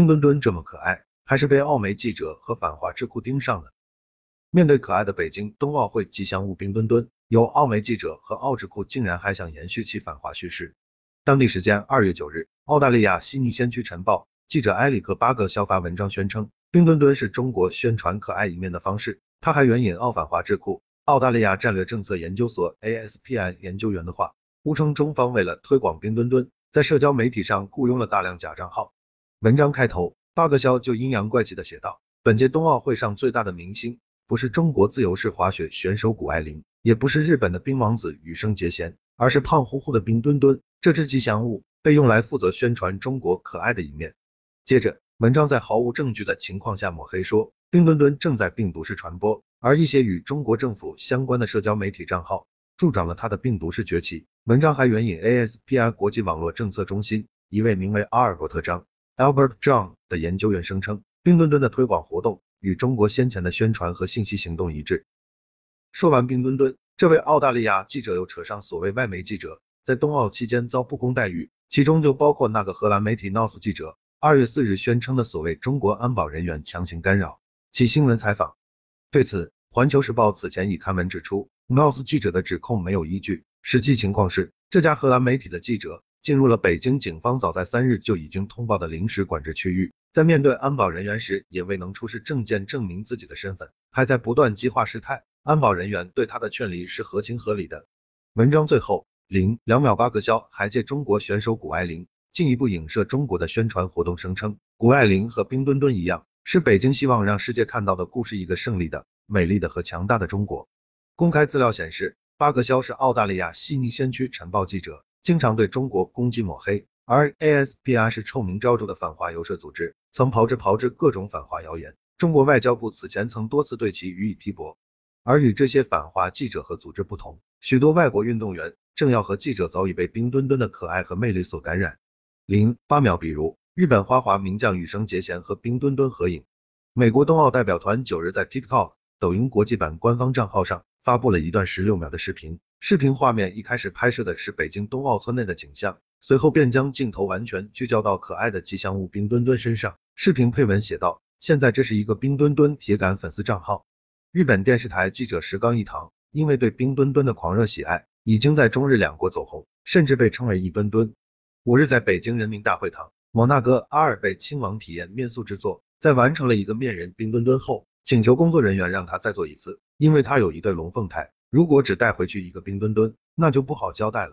冰墩墩这么可爱，还是被澳媒记者和反华智库盯上了。面对可爱的北京冬奥会吉祥物冰墩墩，有澳媒记者和澳智库竟然还想延续其反华叙事。当地时间二月九日，澳大利亚悉尼先驱晨报记者埃里克巴格肖发文章宣称，冰墩墩是中国宣传可爱一面的方式。他还援引澳反华智库澳大利亚战略政策研究所 ASPI 研究员的话，误称中方为了推广冰墩墩，在社交媒体上雇佣了大量假账号。文章开头，巴格肖就阴阳怪气的写道：本届冬奥会上最大的明星。不是中国自由式滑雪选手谷爱凌，也不是日本的冰王子羽生结弦，而是胖乎乎的冰墩墩。这只吉祥物被用来负责宣传中国可爱的一面。接着，文章在毫无证据的情况下抹黑说，冰墩墩正在病毒式传播，而一些与中国政府相关的社交媒体账号助长了他的病毒式崛起。文章还援引 ASPI 国际网络政策中心一位名为阿尔伯特张 Albert John 的研究员声称，冰墩墩的推广活动。与中国先前的宣传和信息行动一致。说完冰墩墩，这位澳大利亚记者又扯上所谓外媒记者在冬奥期间遭不公待遇，其中就包括那个荷兰媒体 NOS 记者二月四日宣称的所谓中国安保人员强行干扰其新闻采访。对此，环球时报此前已刊文指出，NOS 记者的指控没有依据，实际情况是这家荷兰媒体的记者进入了北京警方早在三日就已经通报的临时管制区域。在面对安保人员时，也未能出示证件证明自己的身份，还在不断激化事态。安保人员对他的劝离是合情合理的。文章最后零两秒八个肖还借中国选手谷爱凌进一步影射中国的宣传活动，声称谷爱凌和冰墩墩一样，是北京希望让世界看到的故事，一个胜利的、美丽的和强大的中国。公开资料显示，巴格肖是澳大利亚悉尼先驱晨报记者，经常对中国攻击抹黑。而 ASPR 是臭名昭著的反华游说组织，曾炮制炮制各种反华谣言。中国外交部此前曾多次对其予以批驳。而与这些反华记者和组织不同，许多外国运动员、政要和记者早已被冰墩墩的可爱和魅力所感染。零八秒，比如日本花滑名将羽生结弦和冰墩墩合影。美国冬奥代表团九日在 TikTok 抖音国际版官方账号上发布了一段十六秒的视频，视频画面一开始拍摄的是北京冬奥村内的景象。随后便将镜头完全聚焦到可爱的吉祥物冰墩墩身上。视频配文写道：“现在这是一个冰墩墩铁杆粉丝账号。”日本电视台记者石冈一堂因为对冰墩墩的狂热喜爱，已经在中日两国走红，甚至被称为一墩墩。五日在北京人民大会堂，摩纳哥阿尔贝亲王体验面塑制作，在完成了一个面人冰墩墩后，请求工作人员让他再做一次，因为他有一对龙凤胎，如果只带回去一个冰墩墩，那就不好交代了。